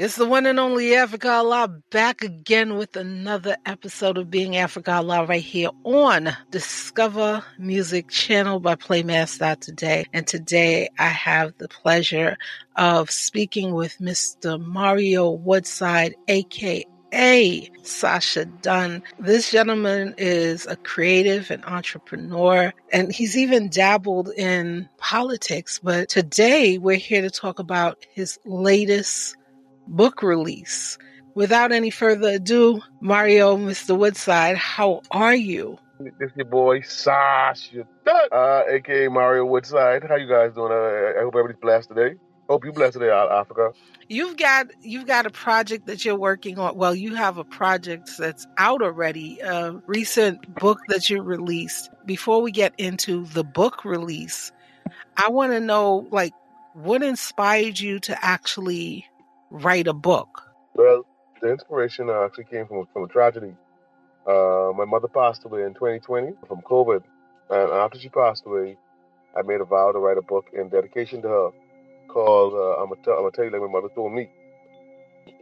It's the one and only Africa Allah back again with another episode of Being Africa Allah right here on Discover Music Channel by Playmaster today. And today I have the pleasure of speaking with Mr. Mario Woodside, aka Sasha Dunn. This gentleman is a creative and entrepreneur, and he's even dabbled in politics. But today we're here to talk about his latest book release. Without any further ado, Mario, Mr. Woodside, how are you? This your boy Sasha, uh, aka Mario Woodside. How you guys doing? Uh, I hope everybody's blessed today. Hope you blessed today, Africa. You've got you've got a project that you're working on. Well, you have a project that's out already. A recent book that you released. Before we get into the book release, I want to know like what inspired you to actually write a book? Well, the inspiration actually came from, from a tragedy. Uh, my mother passed away in 2020 from COVID. And after she passed away, I made a vow to write a book in dedication to her called uh, I'm going to tell you like my mother told me,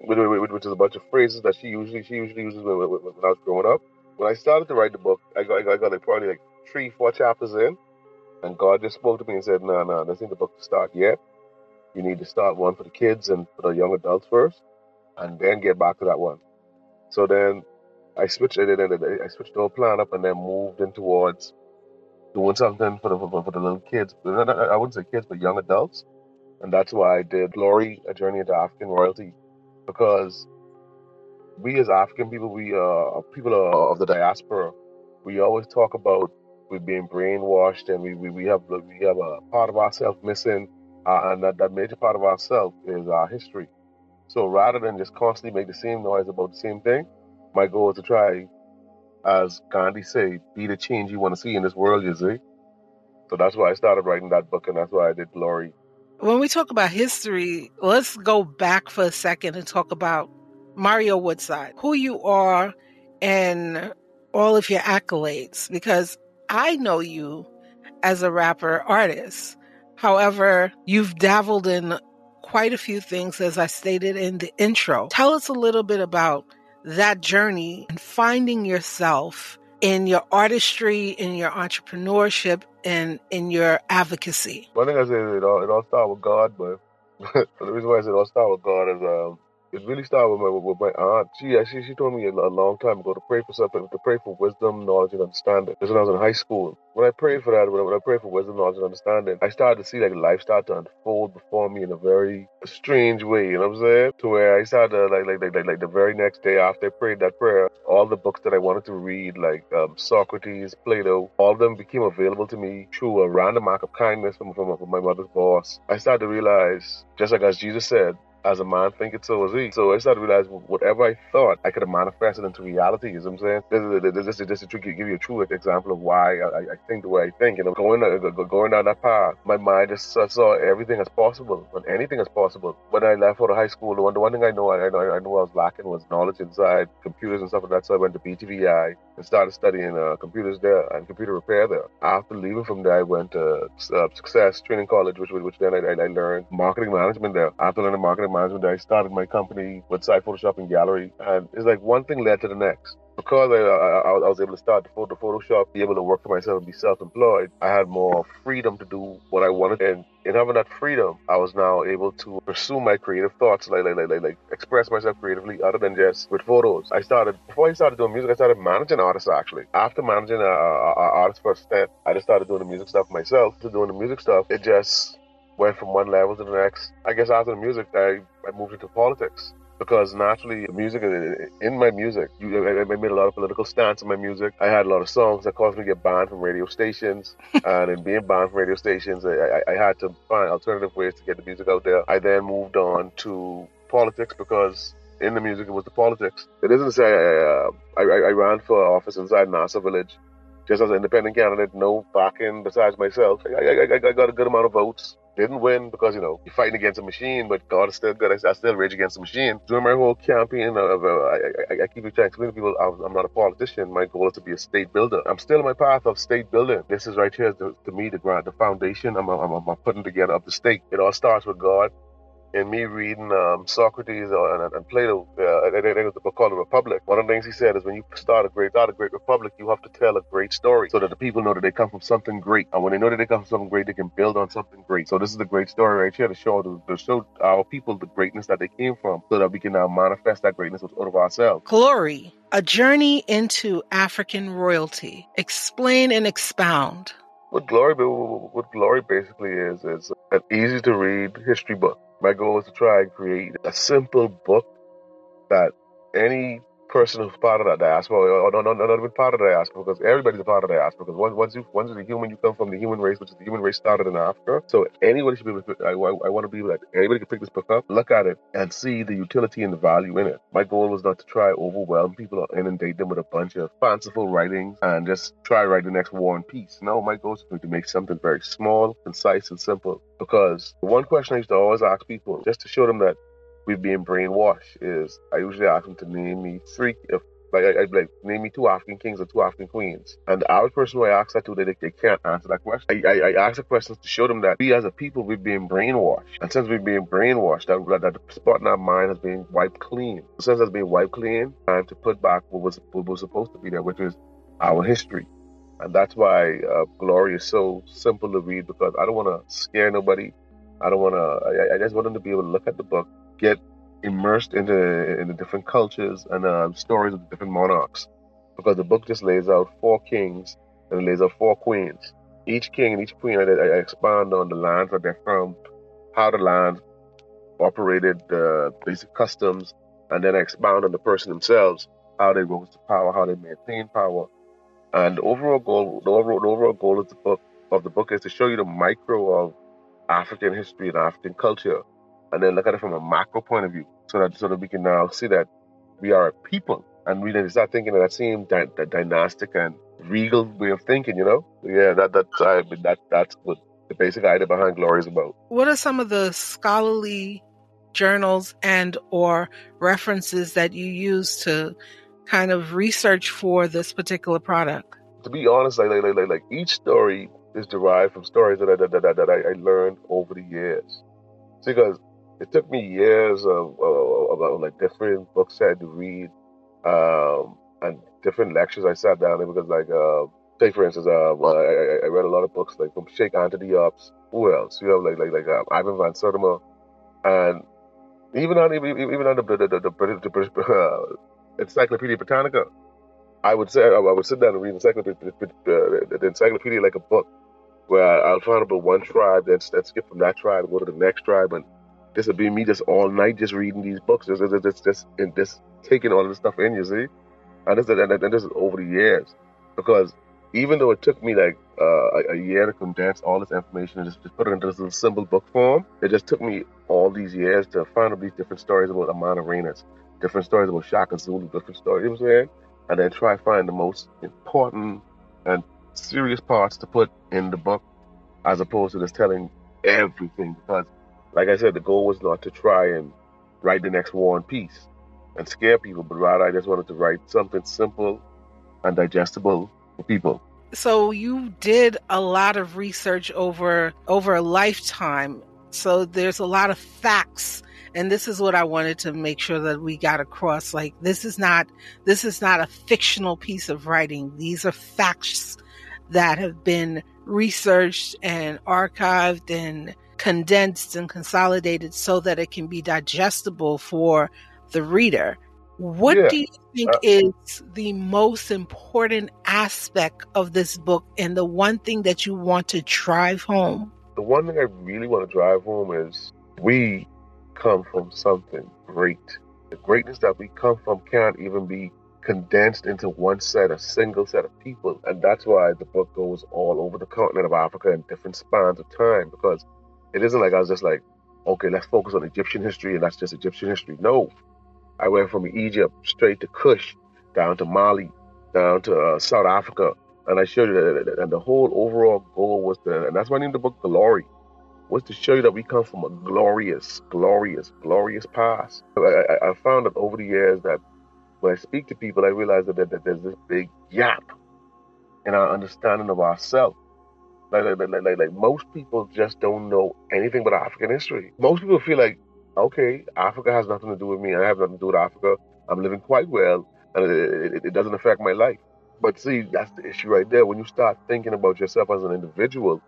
which, is a bunch of phrases that she usually she usually uses when, when, when I was growing up. When I started to write the book, I got, I got, I got like probably like three, four chapters in, and God just spoke to me and said, "No, no, this ain't the book to start yet you need to start one for the kids and for the young adults first, and then get back to that one. So then I switched. I, did, I switched the whole plan up and then moved in towards doing something for the for, for the little kids. I wouldn't say kids, but young adults, and that's why I did Glory: A Journey into African Royalty, because we as African people, we uh people of the diaspora, we always talk about we being brainwashed and we, we, we have we have a part of ourselves missing uh, and that, that major part of ourselves is our history. So rather than just constantly make the same noise about the same thing, my goal is to try, as Gandhi said, be the change you want to see in this world, you see. So that's why I started writing that book, and that's why I did Glory. When we talk about history, let's go back for a second and talk about Mario Woodside, who you are, and all of your accolades, because I know you as a rapper artist. However, you've dabbled in quite a few things, as I stated in the intro. Tell us a little bit about that journey and finding yourself in your artistry, in your entrepreneurship, and in your advocacy. One thing I say it all, it all started with God, but the reason why I said it all started with God is um, it really started with my with my aunt. She actually she told me a, a long time ago to pray for something, to pray for wisdom, knowledge, and understanding. This when I was in high school. When I prayed for that, when I, when I prayed for wisdom, knowledge, and understanding, I started to see like life start to unfold before me in a very strange way. You know what I'm saying? To where I started to, like, like like like like the very next day after I prayed that prayer, all the books that I wanted to read, like um, Socrates, Plato, all of them became available to me through a random act of kindness from, from, from my mother's boss. I started to realize, just like as Jesus said, as a man thinketh, so is he. So I started to realize whatever I thought, I could have manifested into reality. You know what I'm saying? This is, this is just to give you a true example of why I, I think the way I think. You know, going going down that path, my mind just saw everything as possible and anything as possible. When I left out of high school, the one, the one thing I know I, know I knew I was lacking was knowledge inside computers and stuff like that. So I went to BTVI and started studying uh, computers there and computer repair there. After leaving from there, I went to uh, Success Training College, which which then I, I, learned marketing management there. After learning marketing management I started my company Woodside Photoshop and Gallery, and it's like one thing led to the next because I, I, I, was able to start the photo Photoshop, be able to work for myself and be self-employed, I had more freedom to do what I wanted. And in having that freedom, I was now able to pursue my creative thoughts, like like like, like express myself creatively, other than just with photos. I started before I started doing music. I started managing artists actually. After managing uh, uh, uh, an artist for a step, I just started doing the music stuff myself. To doing the music stuff, it just went from one level to the next. I guess after the music, I, I moved into politics. Because naturally music in my music I made a lot of political stance in my music. I had a lot of songs that caused me to get banned from radio stations. And in being banned from radio stations I, I, had to find alternative ways to get the music out there. I then moved on to politics because in the music it was the politics. It isn't to say I, uh, I, I ran for office inside Nassau Village just as an independent candidate no backing besides myself. I, I, I got a good amount of votes didn't win because you know you're fighting against a machine, but God is still good. I, I still rage against the machine. During my whole campaign, of, uh, I, I, I, keep trying to explain to people I'm, I'm, not a politician. My goal is to be a state builder. I'm still in my path of state building. This is right here to, to me the ground, the foundation. I'm, I'm, I'm putting together of the state. It all starts with God in me reading um, Socrates uh, and, and, Plato, uh, I think it was the book called The Republic. One of the things he said is when you start a great, start a great republic, you have to tell a great story so that the people know that they come from something great. And when they know that they come from something great, they can build on something great. So this is the great story right here to show to, to show our people the greatness that they came from, so that we can now manifest that greatness out of ourselves. Glory, a journey into African royalty. Explain and expound. What glory, what glory basically is, is an easy to read history book my goal is to try and create a simple book that any person who's part of that diaspora, or no, no, no, not even part of the diaspora, because everybody's a part of the diaspora. Because once, once you, once you're a human, you come from the human race, which is the human race started in Africa. So anybody should be able to. I, I, I want to be able that anybody can pick this book up, look at it, and see the utility and the value in it. My goal was not to try overwhelm people or inundate them with a bunch of fanciful writings and just try write the next War and Peace. No, my goal is to make something very small, concise, and simple. Because the one question I used to always ask people, just to show them that we being brainwashed is I usually ask them to name me three, if like I, would like name me two African kings or two African queens. And the average person who I ask that to, they, they can't answer that question. I, I, I ask the questions to show them that we as a people, we're being brainwashed. And since we're being brainwashed, that, that the spot in our mind has been wiped clean. Since it's been wiped clean, time to put back what was, what was supposed to be there, which is our history. And that's why uh, Glory is so simple to read because I don't want to scare nobody. I don't want to, I, I just want them to be able to look at the book get immersed into in the different cultures and um, stories of the different monarchs, because the book just lays out four kings and it lays out four queens. Each king and each queen, I, I expand on the lands that they're from, how the land operated, the basic customs, and then I expound on the person themselves, how they rose to power, how they maintain power, and the overall goal. The overall, the overall goal of the book of the book is to show you the micro of African history and African culture and then look at it from a macro point of view, so that so that we can now see that we are a people, and we then start thinking of that same dy- that dynastic and regal way of thinking. You know, yeah, that that I mean, that that's what the basic idea behind glory is about. What are some of the scholarly journals and or references that you use to kind of research for this particular product? To be honest, like like like, like each story is derived from stories that I, that, that, that I, I learned over the years. Because it took me years of, of, of, like different books I had to read um, and different lectures I sat down in because like uh, say for instance uh, I, I read a lot of books like from Cheikh Anta Diop's who else? You have like like like um, Ivan van Sertima and even on even, even on the the, the, the British, the British uh, Encyclopedia Britannica I would say I would sit down and read encyclopedia, the, the encyclopedia like a book where I'll find about one tribe that's that skip from that tribe and go to the next tribe and this would be me just all night just reading these books, just just just, just, and just taking all this stuff in. You see, and this and, and this is over the years because even though it took me like uh, a, year to condense all this information and just, just put it into this little simple book form, it just took me all these years to find all these different stories about Amanirenas, different stories about Shaka Zulu, different stories, you know what I'm saying? And then try to find the most important and serious parts to put in the book as opposed to just telling everything because like I said, the goal was not to try and write the next War and Peace and scare people, but rather I just wanted to write something simple and digestible for people. So you did a lot of research over over a lifetime. So there's a lot of facts and this is what I wanted to make sure that we got across like this is not this is not a fictional piece of writing. These are facts that have been researched and archived and condensed and consolidated so that it can be digestible for the reader. What yeah. do you think uh, is the most important aspect of this book and the one thing that you want to drive home? The one thing I really want to drive home is we come from something great. The greatness that we come from can't even be condensed into one set, a single set of people. And that's why the book goes all over the continent of Africa in different spans of time because it isn't like I was just like, okay, let's focus on Egyptian history and that's just Egyptian history. No, I went from Egypt straight to Kush, down to Mali, down to uh, South Africa, and I showed you that. And the whole overall goal was to, and that's why I named the book Glory, was to show you that we come from a glorious, glorious, glorious past. I, I, found that over the years that when I speak to people, I realize that, that there's this big gap in our understanding of ourselves. Like, like, like, like, like most people just don't know anything about African history. Most people feel like okay, Africa has nothing to do with me. I have nothing to do with Africa. I'm living quite well, and it, it, it doesn't affect my life. But see, that's the issue right there. When you start thinking about yourself as an individual,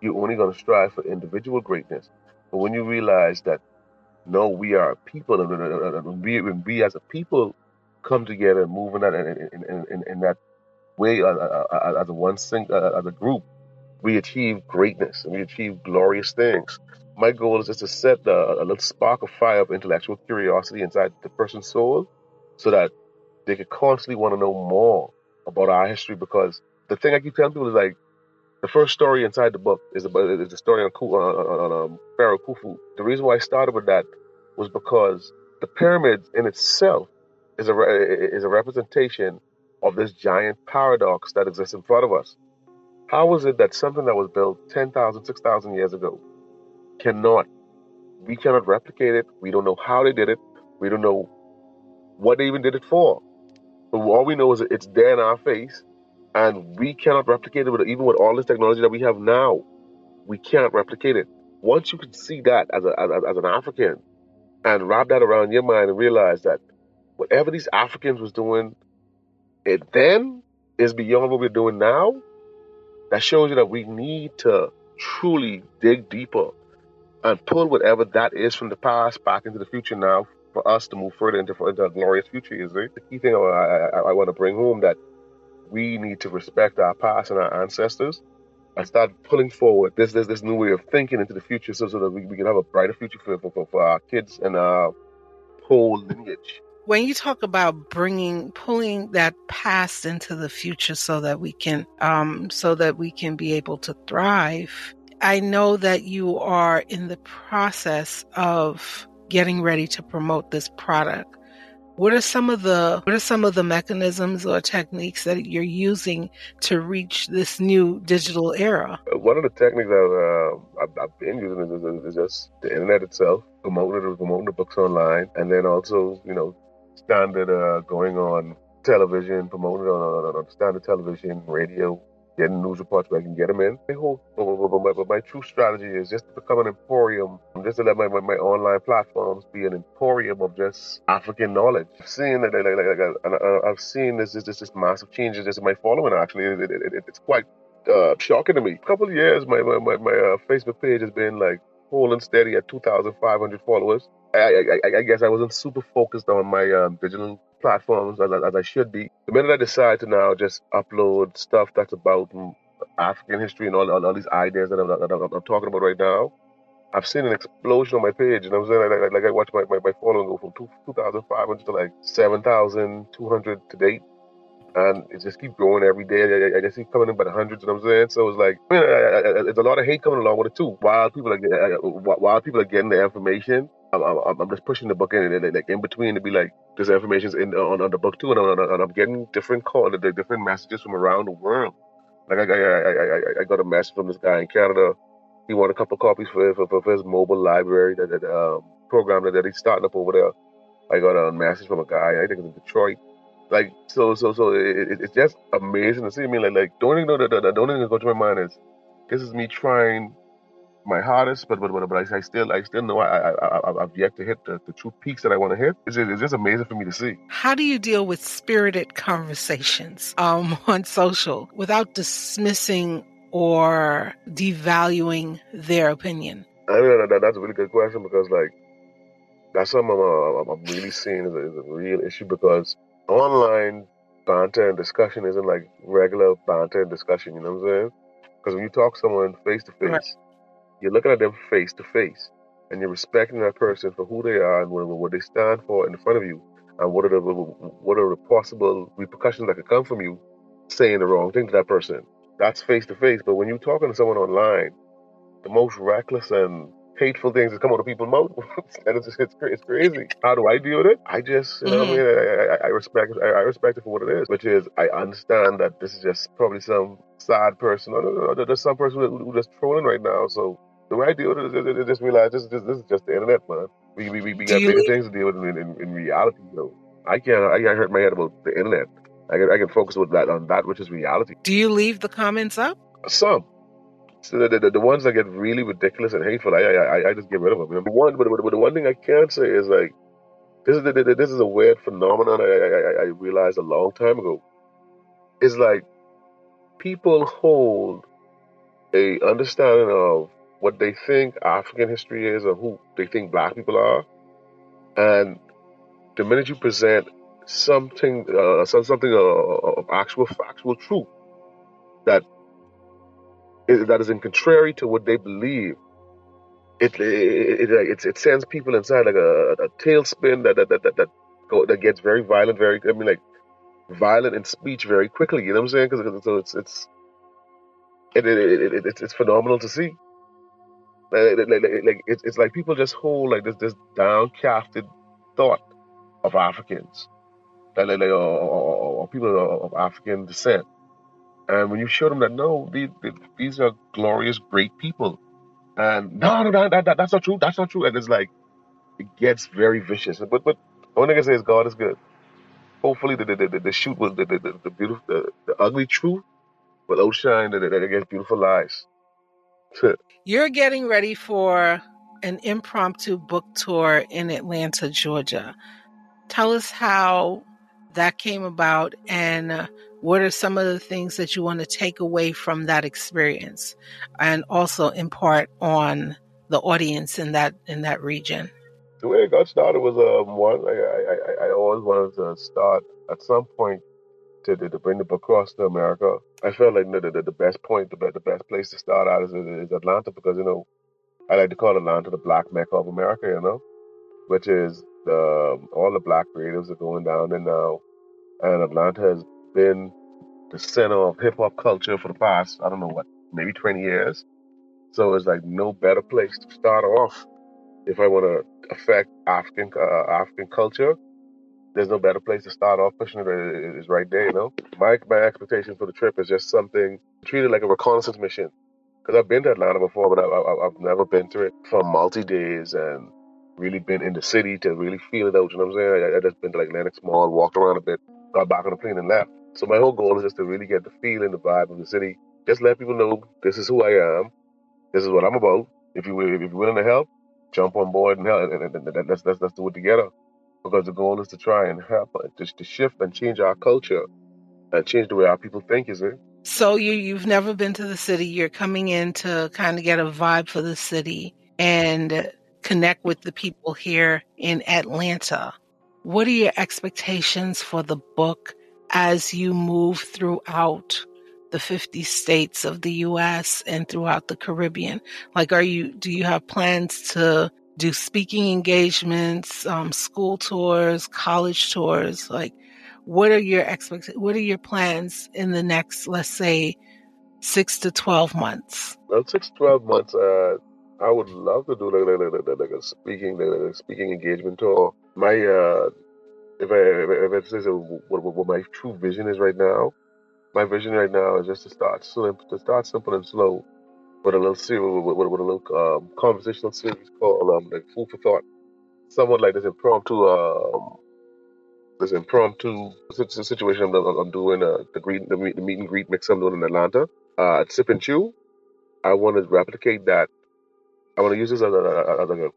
you're only going to strive for individual greatness. But when you realize that, no, we are a people, and we, when we as a people come together and move in that in, in, in, in that way uh, uh, uh, as a one sing, as a group, we achieve greatness and we achieve glorious things. My goal is just to set a, a little spark of fire of intellectual curiosity inside the person's soul, so that they could constantly want to know more about our history. Because the thing I keep telling people is like the first story inside the book is about is the story on, on, on um, Pharaoh Khufu. The reason why I started with that was because the pyramids in itself is a is a representation of this giant paradox that exists in front of us. How is it that something that was built 10,000, 6,000 years ago cannot, we cannot replicate it? We don't know how they did it. We don't know what they even did it for. But all we know is that it's there in our face and we cannot replicate it with, even with all this technology that we have now. We can't replicate it. Once you can see that as, a, as, as an African and wrap that around your mind and realize that whatever these Africans was doing it then is beyond what we're doing now, that shows you that we need to truly dig deeper and pull whatever that is from the past back into the future now for us to move further into, into a glorious future. Is the key thing I, I, I want to bring home that we need to respect our past and our ancestors and start pulling forward this this, this new way of thinking into the future so, so that we, we can have a brighter future for, for, for our kids and our whole lineage when you talk about bringing pulling that past into the future so that we can um, so that we can be able to thrive i know that you are in the process of getting ready to promote this product what are some of the what are some of the mechanisms or techniques that you're using to reach this new digital era? One of the techniques that uh, I've, I've, been using is, is, just the internet itself, promoting promoting the books online, and then also you know standard uh, going on television, promoting on, on, on standard television, radio, getting news reports where I can get them in. My whole, but my, but my true strategy is just to become an emporium, just to let my, my, my online platforms be an emporium of just African knowledge. I've seen that, like, like, like, I've seen this, this, this, massive changes in my following. Actually, it, it, it, it's quite uh, shocking to me. A couple of years, my my, my, my uh, Facebook page has been like holding steady at 2,500 followers. I, I, I, guess I wasn't super focused on my um, digital platforms as, as I should be. The minute I decide to now just upload stuff that's about African history and all, all, all these ideas that I'm, that I'm, I'm, talking about right now, I've seen an explosion on my page. And I was saying, like, like I watch my, my, my following go from 2,500 to like 7,200 to date and it just keep growing every day. I, I just keep coming in by the hundreds. You know what I'm saying? So it's like, I mean, I, a lot of hate coming along with it too. While people are while people are getting the information, I'm, I'm, just pushing the book in, and like in between to be like, this information's in on, on the book too, and I'm, and I'm getting different call, the different messages from around the world. Like I, I, I, I got a message from this guy in Canada. He wanted a couple copies for for, for his mobile library that, that um, program that, that he's starting up over there. I got a message from a guy I think it's in Detroit like so, so, so it, it's just amazing to see. I mean, like, like the only thing that, that, that the only thing that goes through my mind is this is me trying my hardest, but but but, but I, I still I still know I, I, I have yet to hit the, the true peaks that I want to hit. It's just, it's just amazing for me to see. How do you deal with spirited conversations um, on social without dismissing or devaluing their opinion? I mean that, that's a really good question because like that's something I'm, I'm really seeing as a, as a real issue because online banter and discussion isn't like regular banter and discussion. You know what I'm saying? Because when you talk to someone face to face, you're looking at them face to face, and you're respecting that person for who they are and what, what they stand for in front of you, and what are the what are the possible repercussions that could come from you saying the wrong thing to that person. That's face to face. But when you're talking to someone online, the most reckless and hateful things that come out of people's mouths, and it's, it's it's crazy. How do I deal with it? I just, you know, mm-hmm. I mean, I, I, I respect I, I, respect it for what it is, which is I understand that this is just probably some sad person, or there's some person who, just trolling right now. So the way I deal with it is, just realize this, this, this is just the internet, man. We we, we, we got bigger things to deal with in, in, in reality. You know, I can't I can't hurt my head about the internet. I can I can focus with that on that which is reality. Do you leave the comments up? Some So the, the, the ones that get really ridiculous and hateful, I I, I just get rid of them. The one, but, but, but the one thing I can say is like this is the, the, this is a weird phenomenon. I, I I realized a long time ago. It's like people hold a understanding of what they think African history is or who they think black people are, and the minute you present something uh, something uh, of actual factual truth that is, in contrary to what they believe, it it, it, it, it sends people inside like a, a tailspin that that that that that, go, that gets very violent, very I mean like violent in speech very quickly. You know what I'm saying? Because so it's it's it, it, it, it, it's, it's phenomenal to see. Like, like, like, like it's, it's like people just hold like this this downcasted thought of Africans, like, like, like or, or, or people of African descent. And when you show them that no, these, these are glorious, great people, and no, no, that, that, that's not true. That's not true. And it's like it gets very vicious. But but only thing I say is God is good. Hopefully the the, the, the shoot was the, the, the, the beautiful the, the ugly truth will outshine that it gets beautiful lies. You're getting ready for an impromptu book tour in Atlanta, Georgia. Tell us how that came about and uh, what are some of the things that you want to take away from that experience and also impart on the audience in that in that region the way it got started was um, one I, I, I always wanted to start at some point to, to bring the book across to America. I felt like the, the, best point, the, the best place to start out is, is Atlanta because, you know, I like to call Atlanta the black mecca of America, you know, which is the, all the black creatives are going down there now. And Atlanta has been the center of hip hop culture for the past, I don't know what, maybe 20 years. So it's like no better place to start off if I want to affect African uh, African culture. There's no better place to start off pushing it is right there. You know, my my expectation for the trip is just something treated like a reconnaissance mission. Because I've been to Atlanta before, but I, I've never been to it for multi days and really been in the city to really feel it out. You know what I'm saying? I, I just been to like Lenox Mall, walked around a bit, got back on the plane and left. So my whole goal is just to really get the feel and the vibe of the city. Just let people know this is who I am. This is what I'm about. If you if you're willing to help, jump on board and help. And, and, and, let's, let's let's do it together. Because the goal is to try and help uh, to, to shift and change our culture and change the way our people think. Is it? So you you've never been to the city. You're coming in to kind of get a vibe for the city and connect with the people here in Atlanta. What are your expectations for the book as you move throughout the 50 states of the US and throughout the Caribbean? Like, are you, do you have plans to do speaking engagements, um, school tours, college tours? Like, what are your expect, what are your plans in the next, let's say, six to 12 months? Well, six to 12 months, uh, I would love to do like, like, like, like a speaking, like, a speaking engagement tour. My, uh, if I if I say what, what my true vision is right now, my vision right now is just to start simple, to start simple and slow, with a little series, with, with, with a little um, conversational series called um, like food for thought, somewhat like this impromptu, um, this impromptu situation I'm, I'm doing, uh, the greet, the meet, the meet and greet mix I'm doing in Atlanta, uh, at Sip and Chew. I want to replicate that. I want to use this as a, as a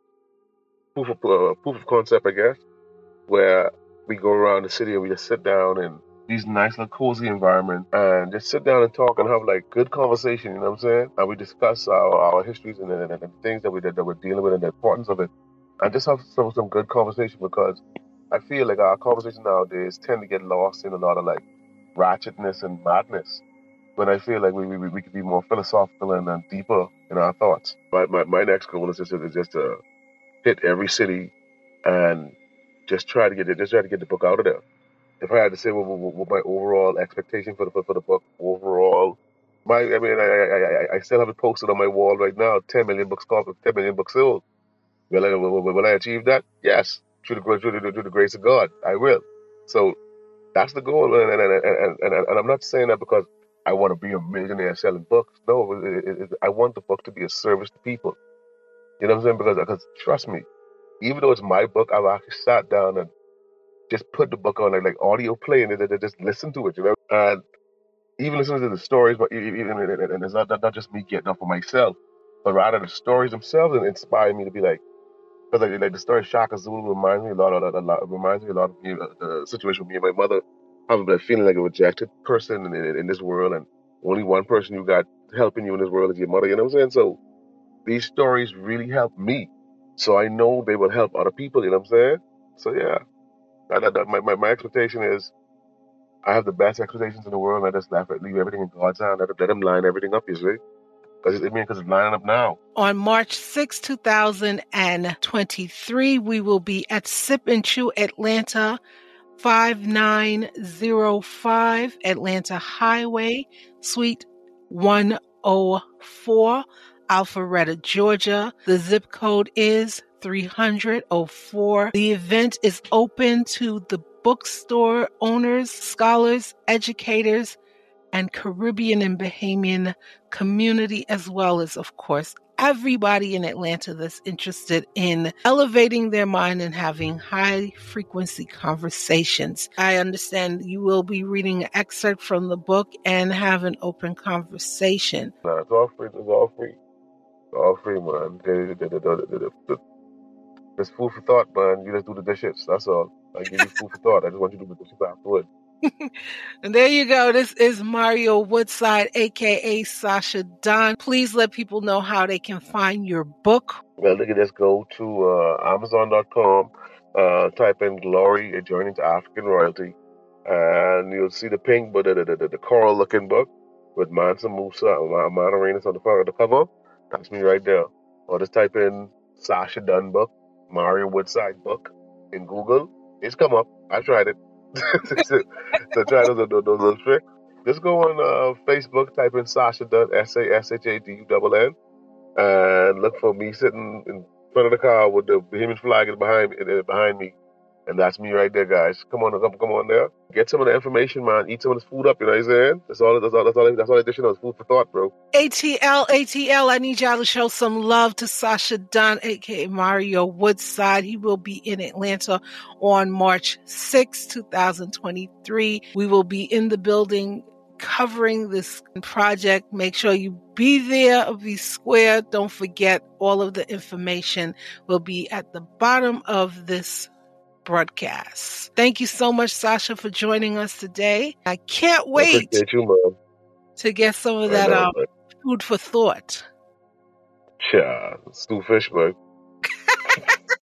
proof of uh, proof of concept, I guess, where we go around the city and we just sit down in these nice little cozy environment and just sit down and talk and have like good conversation, you know what I'm saying? And we discuss our, our histories and, and, and things that we that, that we're dealing with and the importance of it. And just have some some good conversation because I feel like our conversation nowadays tend to get lost in a lot of like ratchetness and madness. When I feel like we we, we could be more philosophical and, and deeper in our thoughts. My, my my next goal is just is just to hit every city and just try to get it just try to get the book out of there if I had to say what, what, what my overall expectation for the for the book overall, my I mean I, I I still have it posted on my wall right now. Ten million books copied, ten million books sold. Will I will, will I achieve that? Yes, through the through the, through the grace of God, I will. So that's the goal, and, and, and, and, and I'm not saying that because I want to be a millionaire selling books. No, it, it, it, I want the book to be a service to people. You know what I'm saying? Because because trust me, even though it's my book, I've actually sat down and just put the book on like like audio play and then just listen to it, you know. And even listening to the stories, but even and it's not, not just me getting up for myself, but rather the stories themselves and inspire me to be like, because like, like the story Shaka Zulu reminds me a lot of a lot reminds me a lot of me, uh, the situation with me and my mother been feeling like a rejected person in, in, in this world, and only one person you got helping you in this world is your mother. You know what I'm saying? So these stories really help me, so I know they will help other people. You know what I'm saying? So yeah, that, my, my my expectation is I have the best expectations in the world. And I just left it, leave everything in God's hand. Let, let Him line everything up. You see? Because I mean, because it's lining up now. On March 6, 2023, we will be at Sip and Chew Atlanta, 5905 Atlanta Highway, Suite 104, Alpharetta, Georgia. The zip code is 304. The event is open to the bookstore owners, scholars, educators, and Caribbean and Bahamian community, as well as, of course, everybody in Atlanta that's interested in elevating their mind and having high frequency conversations. I understand you will be reading an excerpt from the book and have an open conversation. Nah, it's all free. It's all free. It's all free, man. There's food for thought, man. You just do the dishes. That's all. I give you food for thought. I just want you to do the dishes afterward. And there you go. This is Mario Woodside, aka Sasha Dunn. Please let people know how they can find your book. Well, look at this. Go to uh, Amazon.com, uh, type in Glory, a journey to African royalty, and you'll see the pink, but the, the, the, the coral looking book with Mansa Musa and Amanirenas on the front of the cover. That's me right there. Or just type in Sasha Dunn book, Mario Woodside book in Google. It's come up. I tried it. So try those, those, those little tricks. Just go on uh, Facebook, type in Sasha Dunn, S A S H A D U N N, and look for me sitting in front of the car with the Bahamian flag behind behind me and that's me right there, guys. Come on, come, come on there. Get some of the information, man. Eat some of this food up, you know what I'm saying? That's all, that's all, that's all, that's all additional is food for thought, bro. ATL, ATL, I need y'all to show some love to Sasha Dunn, aka Mario Woodside. He will be in Atlanta on March 6, 2023. We will be in the building covering this project. Make sure you be there, be square. Don't forget all of the information will be at the bottom of this broadcast. Thank you so much, Sasha, for joining us today. I can't wait I you, to get some of that um, food for thought. Yeah, Stu Fishberg.